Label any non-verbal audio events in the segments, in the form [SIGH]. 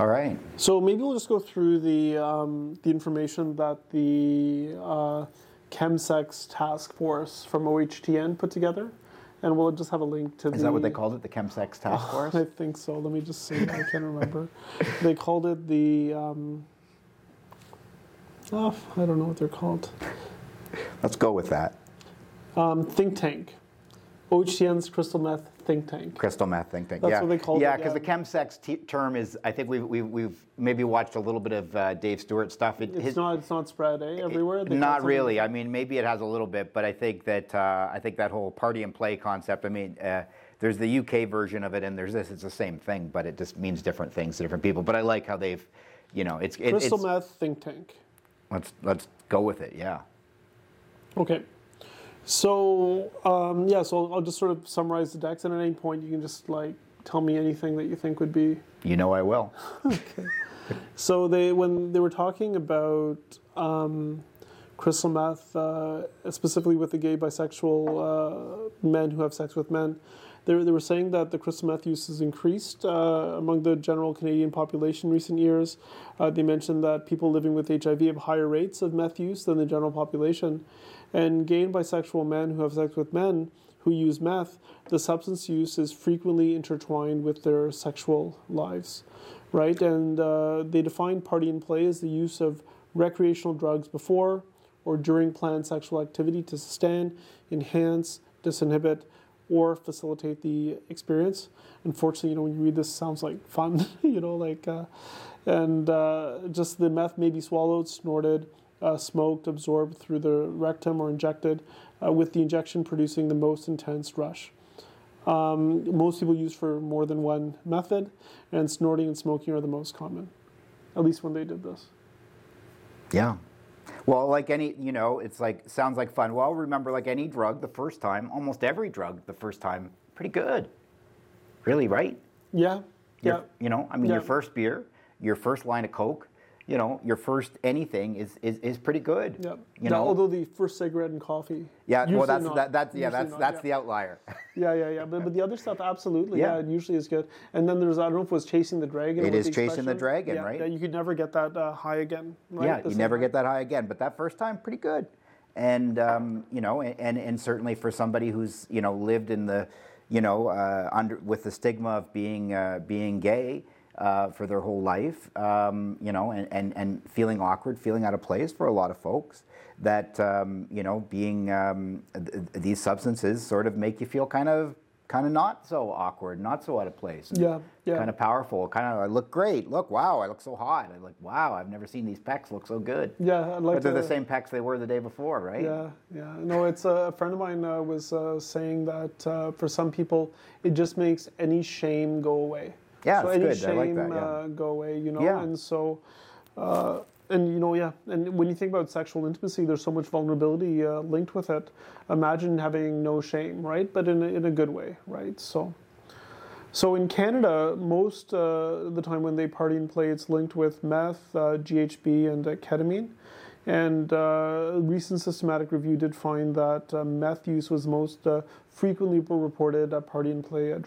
All right. So maybe we'll just go through the um, the information that the uh, chemsex task force from OHTN put together, and we'll just have a link to. Is the, that what they called it? The chemsex task [LAUGHS] force? I think so. Let me just see. I can't remember. [LAUGHS] they called it the. Um, oh, I don't know what they're called. Let's go with that. Um, think tank. OHTN's crystal meth think tank. Crystal meth thing. thing. That's yeah. what they call yeah, it, because yeah. Because the chemsex t- term is, I think we've, we've, we've maybe watched a little bit of uh, Dave Stuart stuff. It, It's not. It's not spread eh, everywhere. It Not really. I mean, maybe it has a little bit, but I think that uh, I think that whole party and play concept. I mean, uh, there's the UK version of it, and there's this. It's the same thing, but it just means different things to different people. But I like how they've, you know, it's it, Crystal it's, meth think tank. Let's let's go with it. Yeah. Okay. So um, yeah, so I'll, I'll just sort of summarize the decks, and at any point you can just like tell me anything that you think would be. You know I will. [LAUGHS] Okay. So they when they were talking about um, crystal meth, uh, specifically with the gay bisexual uh, men who have sex with men, they, they were saying that the crystal meth use has increased uh, among the general Canadian population in recent years. Uh, they mentioned that people living with HIV have higher rates of meth use than the general population. And gay and bisexual men who have sex with men who use meth, the substance use is frequently intertwined with their sexual lives, right? And uh, they define party and play as the use of recreational drugs before or during planned sexual activity to sustain, enhance, disinhibit, or facilitate the experience. Unfortunately, you know, when you read this, it sounds like fun, [LAUGHS] you know, like, uh, and uh, just the meth may be swallowed, snorted, uh, smoked, absorbed through the rectum, or injected, uh, with the injection producing the most intense rush. Um, most people use for more than one method, and snorting and smoking are the most common, at least when they did this. Yeah. Well, like any, you know, it's like sounds like fun. Well, remember, like any drug, the first time, almost every drug, the first time, pretty good. Really, right? Yeah, Your- yeah. You know, I mean, your first beer, your first line of Coke, you know, your first anything is is, is pretty good. Yeah. You Now, know. although the first cigarette and coffee. yeah. Well, that's that, that's yeah. That's not, that's yeah. the outlier. [LAUGHS] Yeah, yeah, yeah. But, but the other stuff, absolutely. Yeah. Yeah. it usually is good. And then there's, I don't know if it was Chasing the Dragon. It is is Chasing the. Dragon, Yeah, right? Yeah, you could never get that uh, high again. Right? yeah, The you never get that high again. But that first time, pretty good. And um, you know, and and certainly for somebody who's you know lived in the, you know, uh, under with the stigma of being uh, being gay. Uh, for their whole life, um, you know, and, and, and feeling awkward, feeling out of place for a lot of folks. That um, you know, being um, th- these substances sort of make you feel kind of kind of not so awkward, not so out of place. Yeah, yeah. Kind of powerful. Kind of, I look great. Look, wow, I look so hot. I look, wow, I've never seen these pecs look so good. Yeah, I'd like But they're to, the same pecs they were the day before, right? Yeah, yeah. No, it's uh, a friend of mine uh, was uh, saying that uh, for some people, it just makes any shame go away. Yeah, so it's any good. I shame like that, yeah. uh, go away, you know. Yeah. And so, uh, and you know, yeah. And when you think about sexual intimacy, there's so much vulnerability uh, linked with it. Imagine having no shame, right? But in a, in a good way, right? So. So in Canada, most uh, the time when they party and play, it's linked with meth, uh, GHB, and uh, ketamine. And uh, a recent systematic review did find that uh, meth use was most uh, frequently reported a party and play uh,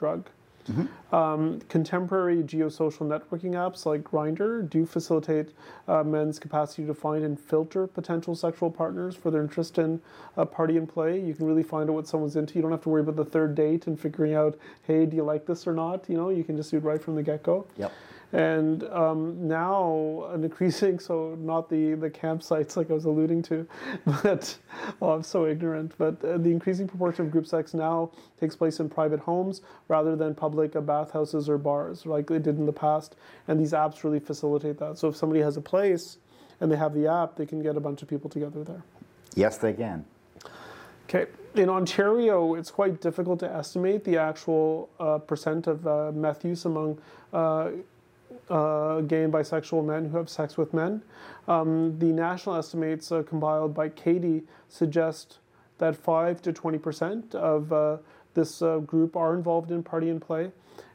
drug. Um, contemporary geosocial networking apps like Grindr do facilitate uh, men's capacity to find and filter potential sexual partners for their interest in uh, party and play. You can really find out what someone's into. You don't have to worry about the third date and figuring out, hey, do you like this or not? You know, you can just do it right from the get go. Yep. And um, now an increasing, so not the, the campsites like I was alluding to, [LAUGHS] but oh, I'm so ignorant. But uh, the increasing proportion of group sex now takes place in private homes rather than public uh, bathhouses or bars like they did in the past. And these apps really facilitate that. So if somebody has a place and they have the app, they can get a bunch of people together there. Yes, they can. Okay. In Ontario, it's quite difficult to estimate the actual uh, percent of uh, meth use among uh, uh, gay and bisexual men who have sex with men. Um, the national estimates uh, compiled by CATIE suggest that 5 to 20 percent of uh, this uh, group are involved in party and play.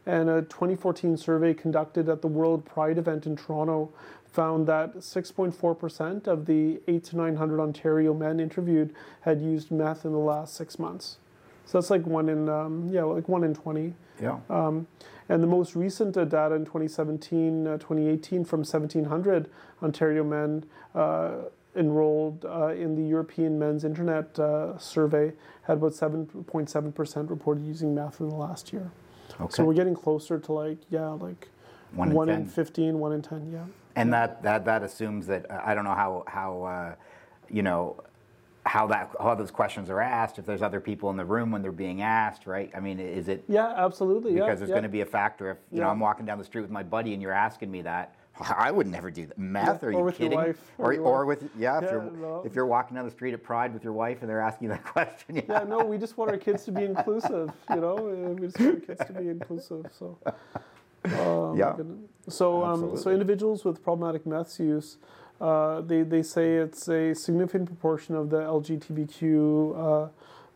And a 2014 survey conducted at the World Pride event in Toronto found that 6.4% of the 8 to 900 Ontario men interviewed had used meth in the last six months. So that's like one in um, yeah, like one in twenty. Yeah. Um, and the most recent uh, data in 2017, uh, 2018 from 1,700 Ontario men uh, enrolled uh, in the European Men's Internet uh, Survey had about 7.7% reported using meth in the last year. Okay. So we're getting closer to like, yeah, like One in one 10. in 15, one in 10, yeah. And that, that, that assumes that, I don't know how, how uh, you know, how that how those questions are asked, if there's other people in the room when they're being asked, right? I mean, is it Yeah, absolutely. because yeah, there's yeah. going to be a factor if you know I'm walking down the street with my buddy and you're asking me that I would never do that. Math? Yeah, Are or you your kidding? wife, or or, your or with yeah, if Yeah, you're no. if you're walking down the street at Pride with your wife and they're asking you that [LAUGHS] question, yeah. yeah, no, we just want our kids to be inclusive, you know? We just want our kids to be inclusive, so. [LAUGHS] My Yeah. So, um, so individuals with problematic meth use, uh, they, they say it's a significant proportion of the LGBTQ uh,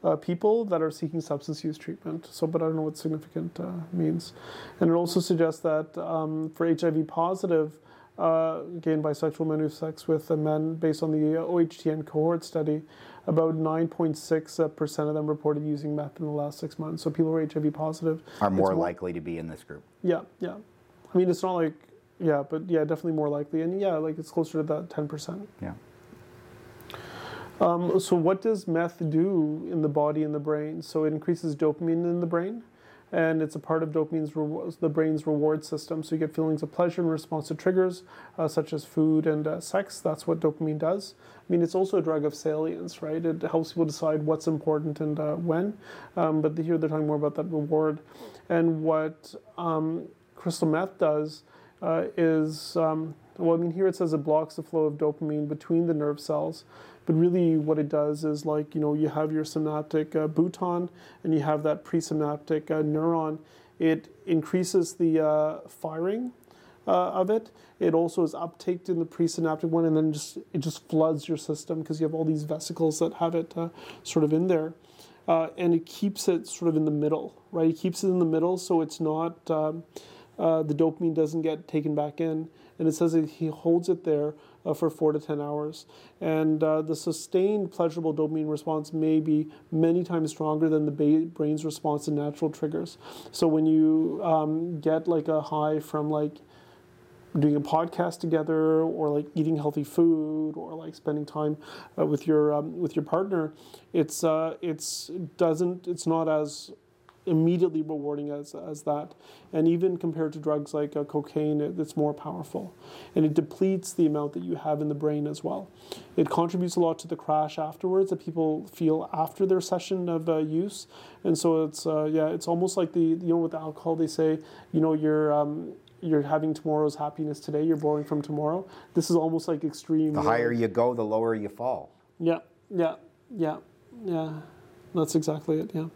uh, people that are seeking substance use treatment. So, but I don't know what significant uh, means. And it also suggests that um, for HIV positive, uh, gay and bisexual men who sex with men, based on the OHTN cohort study, about 9.6% of them reported using meth in the last six months. So people who are HIV positive Are it's more likely to be in this group. yeah, yeah. I mean, it's not like, yeah, but yeah, definitely more likely. And yeah, like it's closer to that 10%. Yeah. Um, so, what does meth do in the body and the brain? So, it increases dopamine in the brain, and it's a part of dopamine's rewa- the brain's reward system. So, you get feelings of pleasure in response to triggers uh, such as food and uh, sex. That's what dopamine does. I mean, it's also a drug of salience, right? It helps people decide what's important and uh, when. Um, but here they're talking more about that reward. And what um, crystal meth does uh, is, um, well, I mean, here it says it blocks the flow of dopamine between the nerve cells. But really, what it does is like, you know, you have your synaptic uh, bouton and you have that presynaptic uh, neuron. It increases the uh, firing uh, of it. It also is uptaked in the presynaptic one, and then just it just floods your system because you have all these vesicles that have it uh, sort of in there, and it keeps it sort of in the middle, right? It keeps it in the middle, so it's not um, uh, the dopamine doesn't get taken back in, and it says that he holds it there uh, for four to ten hours, and uh, the sustained pleasurable dopamine response may be many times stronger than the ba- brain's response to natural triggers. So when you um, get like a high from like doing a podcast together or like eating healthy food or like spending time uh, with your um, with your partner it's uh, it's it doesn't it's not as immediately rewarding as, as that and even compared to drugs like uh, cocaine it, it's more powerful and it depletes the amount that you have in the brain as well it contributes a lot to the crash afterwards that people feel after their session of uh, use and so it's uh, yeah it's almost like the you know with alcohol they say you know you're um, you're having tomorrow's happiness today you're borrowing from tomorrow this is almost like extreme The higher you go, the lower you fall. yeah, yeah, yeah, yeah. That's exactly it. Yeah.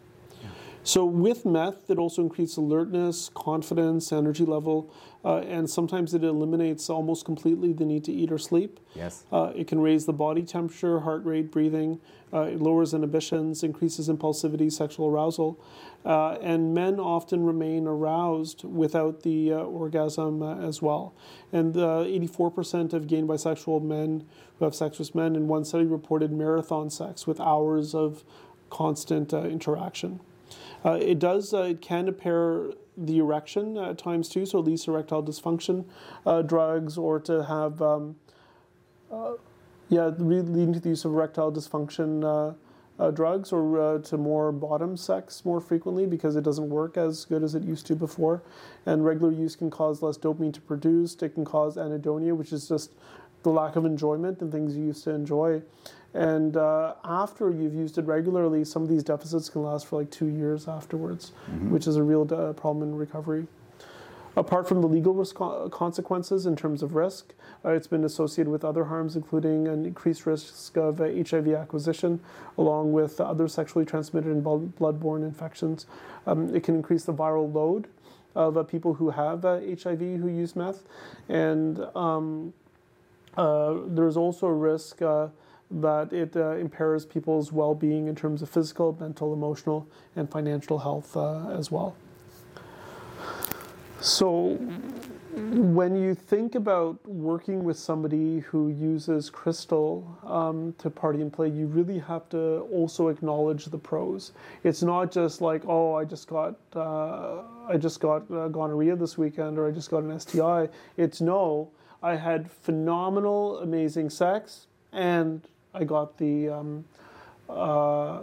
So with meth, it also increases alertness, confidence, energy level, uh, and sometimes it eliminates almost completely the need to eat or sleep. Yes. Uh, it can raise the body temperature, heart rate, breathing. Uh, it lowers inhibitions, increases impulsivity, sexual arousal. Uh, and men often remain aroused without the uh, orgasm uh, as well. And uh, 84% of gay bisexual men who have sex with men in one study reported marathon sex with hours of constant uh, interaction. Uh, it does, uh, it can impair the erection at times too, so it leads to erectile dysfunction uh, drugs or to have, um, uh, yeah, leading to the use of erectile dysfunction uh, drugs or to more bottom sex more frequently because it doesn't work as good as it used to before. And regular use can cause less dopamine to produce. It can cause anhedonia, which is just the lack of enjoyment and things you used to enjoy. And uh, after you've used it regularly, some of these deficits can last for like two years afterwards, which is a real uh, problem in recovery. Apart from the legal risco- consequences in terms of risk, uh, it's been associated with other harms, including an increased risk of uh, HIV acquisition, along with other sexually transmitted and blood- bloodborne infections. Um, it can increase the viral load of uh, people who have uh, HIV who use meth, and um, uh, there's also a risk uh, that it uh, impairs people's well-being in terms of physical, mental, emotional, and financial health uh, as well. So, when you think about working with somebody who uses crystal um, to party and play, you really have to also acknowledge the pros. It's not just like, oh, I just got uh, I just got uh, gonorrhea this weekend, or I just got an STI. It's no, I had phenomenal, amazing sex, and I got the um, uh,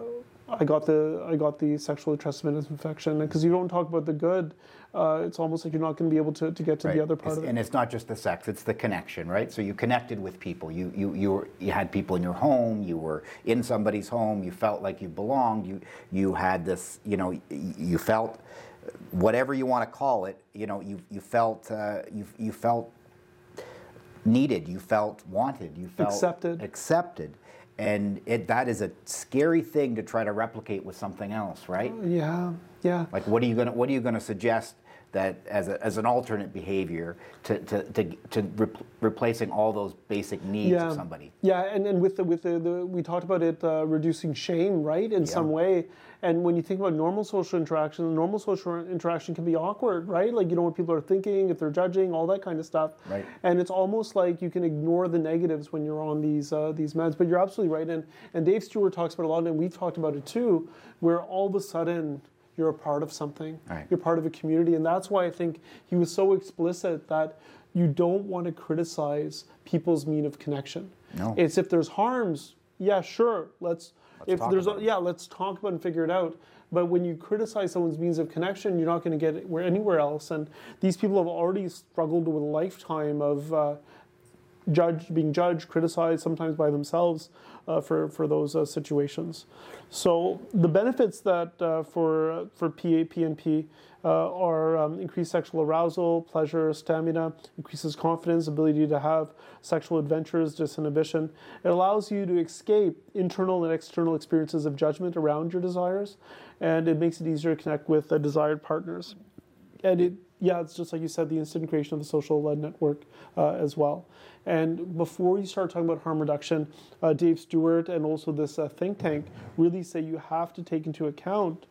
I got the I got the sexually transmitted infection because you don't talk about the good. Uh, it's almost like you're not going to be able to, to get to Right. the other part It's- of it. And it's not just the sex; it's the connection, right? So you connected with people. You you you were, you had people in your home. You were in somebody's home. You felt like you belonged. You you had this. You know, you felt whatever you want to call it. You know, you you felt uh, you you felt needed. You felt wanted. You felt Accepted. Accepted. And it, that is a scary thing to try to replicate with something else, right? Oh, yeah, yeah. Like, what are you gonna what are you gonna suggest that as, a, as an alternate behavior to to, to, to rep- replacing all those basic needs yeah. of somebody? Yeah, and, and with the with the, the we talked about it uh, reducing shame, right, in some way. And when you think about normal social interaction, normal social interaction can be awkward, right? Like you know what people are thinking, if they're judging, all that kind of stuff. Right. And it's almost like you can ignore the negatives when you're on these uh, these meds. But you're absolutely right. And and Dave Stuart talks about it a lot, and we've talked about it too, where all of a sudden you're a part of something. Right. You're part of a community, and that's why I think he was so explicit that you don't want to criticize people's mean of connection. No. It's if there's harms, yeah, sure. Let's, if talk there's about a, it. yeah, let's talk about and figure it out. But when you criticize someone's means of connection, you're not going to get anywhere else. And these people have already struggled with a lifetime of uh, judged, being judged, criticized, sometimes by themselves uh, for for those uh, situations. So the benefits that uh, for for PA, PNP uh, are um, increased sexual arousal, pleasure, stamina, increases confidence, ability to have sexual adventures, disinhibition. It allows you to escape internal and external experiences of judgment around your desires, and it makes it easier to connect with uh, desired partners and it yeah it's just like you said the instant creation of the social network uh, as well. And before you start talking about harm reduction uh, dave stuart and also this uh, think tank really say you have to take into account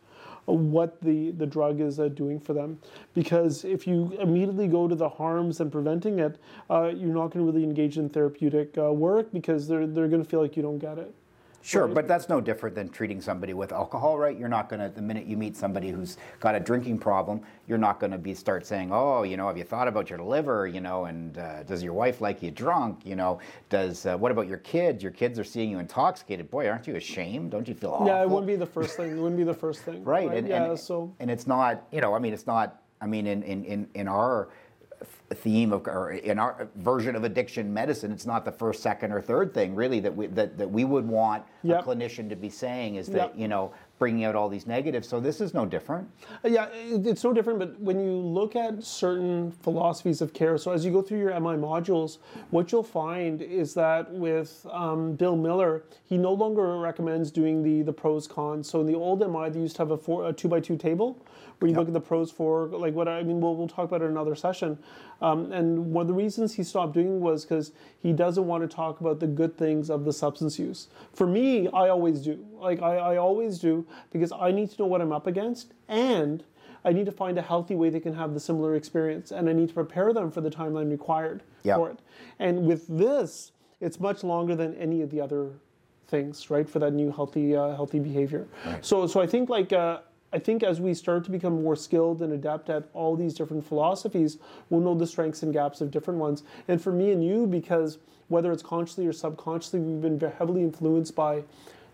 what the, the drug is uh, doing for them. Because if you immediately go to the harms and preventing it uh, you're not going to really engage in therapeutic uh, work because they're, they're going to feel like you don't get it Sure, but that's no different than treating somebody with alcohol, right? You're not going to the minute you meet somebody who's got a drinking problem, you're not going to be start saying, "Oh, you know, have you thought about your liver? You know, and uh, does your wife like you drunk? You know, does uh, what about your kids? Your kids are seeing you intoxicated. Boy, aren't you ashamed? Don't you feel awful?" yeah it wouldn't be the first thing it wouldn't be the first thing right, And, yeah and, so and it's not you know i mean it's not i mean in in in, in our theme of or in our version of addiction medicine it's not the first second or third thing really that we that, that we would want Yep. a clinician to be saying is that Yep. you know bringing out all these negatives so this is no different Uh, Yeah, it's no different, but when you look at certain philosophies of care, so as you go through your MI modules, what you'll find is that with um, Bill Miller, he no longer recommends doing the, the pros cons. So in the old MI, they used to have a, four, a two by two table where you look at the pros for, like what I mean, we'll, we'll talk about it in another session. Um, and one of the reasons he stopped doing was because he doesn't want to talk about the good things of the substance use. For me, I always do. Like, I, I always do because I need to know what I'm up against and I need to find a healthy way they can have the similar experience, and I need to prepare them for the timeline required Yeah. for it. And with this, it's much longer than any of the other things, right? For that new healthy, uh, healthy behavior. So, so I think like. Uh, I think as we start to become more skilled and adept at all these different philosophies, we'll know the strengths and gaps of different ones. And for me and you, because whether it's consciously or subconsciously, we've been heavily influenced by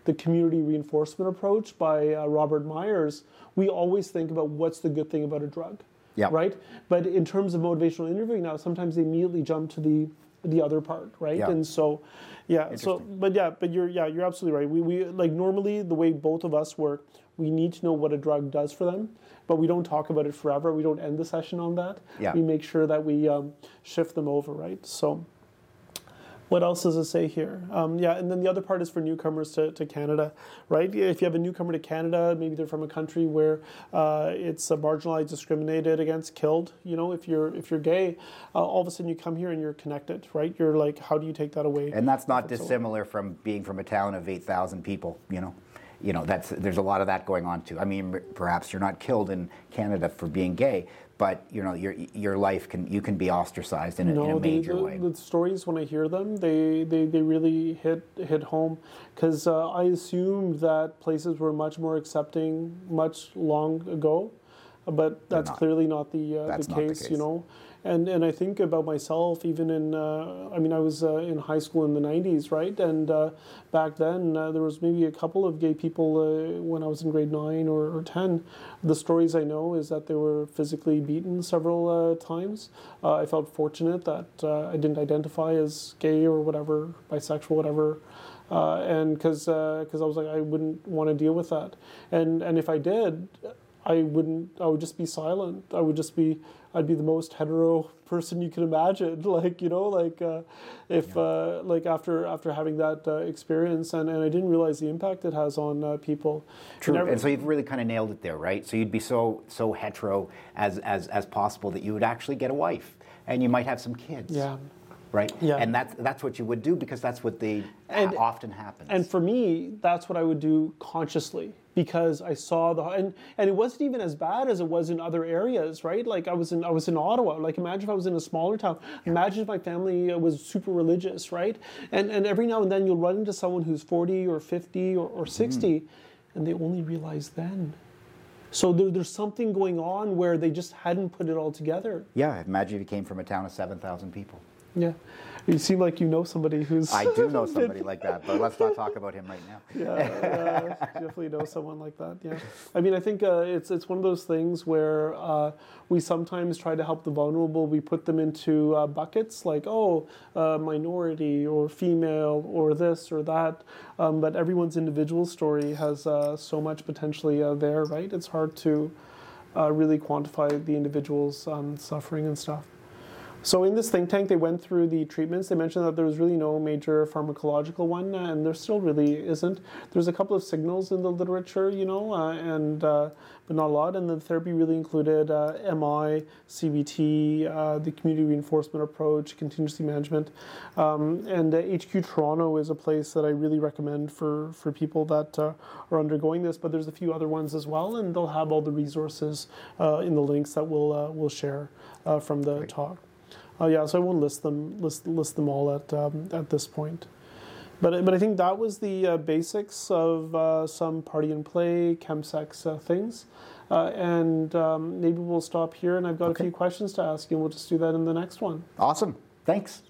the community reinforcement approach by uh, Robert Meyers, we always think about what's the good thing about a drug, Yeah. right? But in terms of motivational interviewing now, sometimes they immediately jump to the the other part, right? Yeah. And so, yeah. So, but yeah, but you're yeah, you're absolutely right. We we like normally the way both of us work, we need to know what a drug does for them, but we don't talk about it forever. We don't end the session on that. Yeah. We make sure that we um, shift them over, right? So. What else does it say here? Um, yeah, and then the other part is for newcomers to, to Canada, right? If you have a newcomer to Canada, maybe they're from a country where uh, it's uh, marginalized, discriminated against, killed. You know, if you're if you're gay, uh, all of a sudden you come here and you're connected, right? You're like, how do you take that away? and that's not dissimilar from being from a town of 8000 people you know you know, that's there's a lot of that going on too. I mean, perhaps you're not killed in Canada for being gay, but you know, your your life can you can be ostracized in a, in a major the, way. the stories when I hear them, they they, they really hit hit home because uh, I assumed that places were much more accepting much long ago, but that's not. clearly not the uh, That's the, not the case, case. You know, and and I think about myself even in uh, I mean I was uh, in high school in the '90s, right? And uh, back then uh, there was maybe a couple of gay people uh, when I was in grade nine or, or ten. The stories I know is that they were physically beaten several uh, times. Uh, I felt fortunate that uh, I didn't identify as gay or whatever, bisexual, whatever. Uh, and because because I was like I wouldn't want to deal with that, and and if I did, I wouldn't. I would just be silent. I would just be. I'd be the most hetero person you can imagine. [LAUGHS] Like you know, like uh, if uh, like after after having that uh, experience, and, and I didn't realize the impact it has on uh, people. True, And every- and so you've really kind of nailed it there, right? So you'd be so so hetero as as as possible that you would actually get a wife, and you might have some kids. yeah. Right. Yeah. And that's that's what you would do because that's what they And- often happens. And for me, that's what I would do consciously because I saw the and and it wasn't even as bad as it was in other areas, right? Like I was in I was in Ottawa. Like imagine if I was in a smaller town. Imagine if my family uh, was super religious, right? And and every now and then you'll run into someone who's 40 or 50 or, or 60 and they only realize then. So there, there's something going on where they just hadn't put it all together. yeah, imagine if you came from a town of seven thousand people. Yeah. You seem like you know somebody who's I do know [LAUGHS] somebody like that, but let's not talk about him right now. [LAUGHS] yeah, yeah, definitely know someone like that. Yeah, I mean, I think uh, it's it's one of those things where uh, we sometimes try to help the vulnerable. We put them into uh, buckets like, oh, uh, minority or female or this or that. Um, but everyone's individual story has uh, so much potentially uh, there, right? It's hard to uh, really quantify the individual's um, suffering and stuff. So in this think tank, they went through the treatments. They mentioned that there was really no major pharmacological one, uh, and there still really isn't. There's a couple of signals in the literature, you know, uh, and uh, but not a lot. And the therapy really included uh, MI, CBT, uh, the community reinforcement approach, contingency management, um, and uh, HQ Toronto is a place that I really recommend for for people that uh, are undergoing this. But there's a few other ones as well, and they'll have all the resources uh, in the links that we'll uh, we'll share uh, from the talk. Oh yeah, so I won't list them list list them all at um, at this point. But but I think that was the uh, basics of uh, some party and play chemsex uh, things, uh, and um, maybe we'll stop here. And I've got Okay. a few questions to ask you. and We'll just do that in the next one. Awesome. Thanks.